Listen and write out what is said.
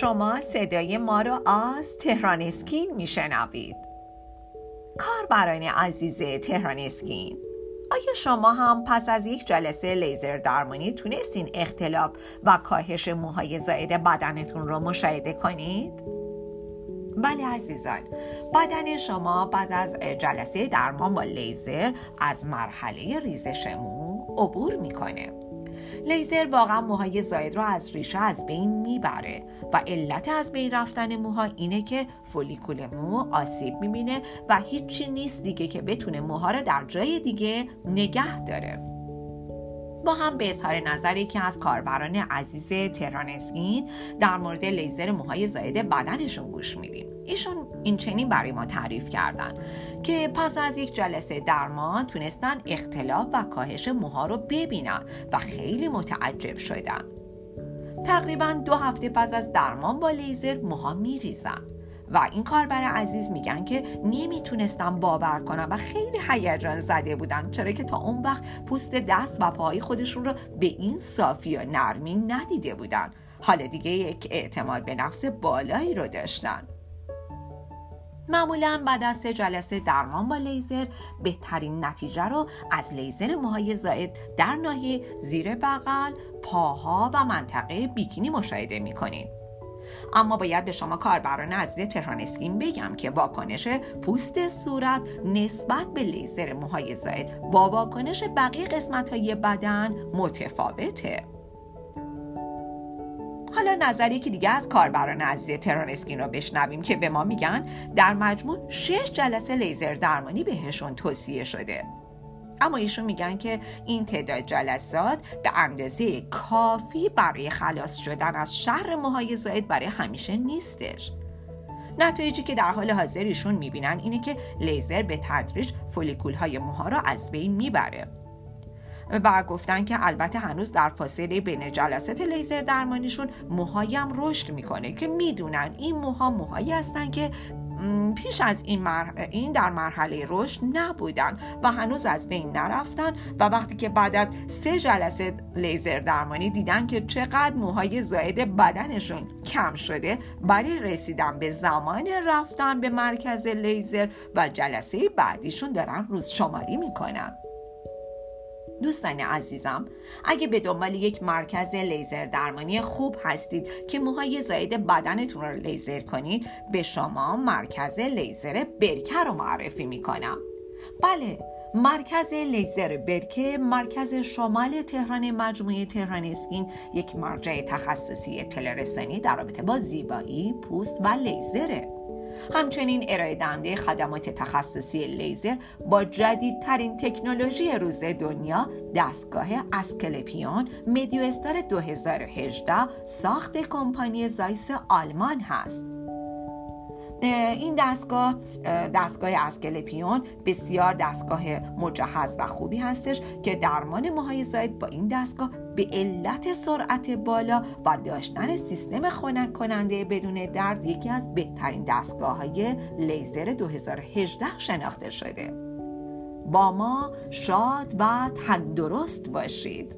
شما صدای ما رو از تهران اسکین میشنوید. کاربران عزیز تهران اسکین. آیا شما هم پس از یک جلسه لیزر درمانی تونستین اختلاف و کاهش موهای زائد بدنتون رو مشاهده کنید؟ بله عزیزان. بدن شما بعد از جلسه درمان با لیزر از مرحله ریزش مو عبور می‌کنه. لیزر واقعا موهای زاید رو از ریشه از بین می‌بره و علت از بین رفتن موها اینه که فولیکول مو آسیب می‌بینه و هیچی نیست دیگه که بتونه موها رو در جای دیگه نگه داره. با هم به اظهار نظری که از کاربران عزیز تهران اسکین در مورد لیزر موهای زاید بدنشون گوش میدیم. ایشون این چنین برای ما تعریف کردن که پس از یک جلسه درمان تونستن اختلاف و کاهش موها رو ببینن و خیلی متعجب شدن. تقریبا دو هفته پس از درمان با لیزر موها میریزن. و این کاربر عزیز میگن که نمی‌تونستم باور کنم و خیلی هیجان زده بودن چرا که تا اون وقت پوست دست و پای خودشون رو به این صافی و نرمی ندیده بودن حالا دیگه یک اعتماد به نفس بالایی رو داشتن معمولا بعد از سه جلسه درمان با لیزر بهترین نتیجه رو از لیزر موهای زائد در ناحیه زیر بغل، پاها و منطقه بیکینی مشاهده می‌کنیم. اما باید به شما کاربران عزیز تهران اسکین بگم که واکنش پوست صورت نسبت به لیزر موهای زائد با واکنش بقیه قسمت های بدن متفاوته. حالا نظری که دیگه از کاربران عزیز تران اسکین را بشنویم که به ما میگن در مجموع شش جلسه لیزر درمانی بهشون توصیه شده. اما ایشون میگن که این تعداد جلسات به اندازه کافی برای خلاص شدن از شر موهای زاید برای همیشه نیستش. نتایجی که در حال حاضر ایشون می‌بینن اینه که لیزر به تدریج فولیکول های موها را از بین می‌بره. و گفتن که البته هنوز در فاصله بین جلسات لیزر درمانیشون موهایی هم رشد می‌کنه که می‌دونن این موها موهایی هستن که پیش از این, این در مرحله رشد نبودن و هنوز از بین نرفتن و وقتی که بعد از سه جلسه لیزر درمانی دیدن که چقدر موهای زائد بدنشون کم شده برای رسیدن به زمان رفتن به مرکز لیزر و جلسه بعدیشون دارن روز شماری می‌کنن. دوستان عزیزم اگه به دنبال یک مرکز لیزر درمانی خوب هستید که موهای زاید بدنتون رو لیزر کنید به شما مرکز لیزر برکه رو معرفی می‌کنم. بله مرکز لیزر برکه مرکز شمال تهران مجموعه تهران اسکین یک مرجع تخصصی تلرسانی در رابطه با زیبایی پوست و لیزره. همچنین ارائه دهنده خدمات تخصصی لیزر با جدیدترین تکنولوژی روز دنیا دستگاه اسکلپیون مدیو استار 2018 ساخت کمپانی زایس آلمان هست. این دستگاه دستگاه اسکلپیون بسیار دستگاه مجهز و خوبی هستش که درمان موهای زاید با این دستگاه به علت سرعت بالا و داشتن سیستم خنک کننده بدون درد یکی از بهترین دستگاه های لیزر 2018 شناخته شده. با ما شاد و تندرست باشید.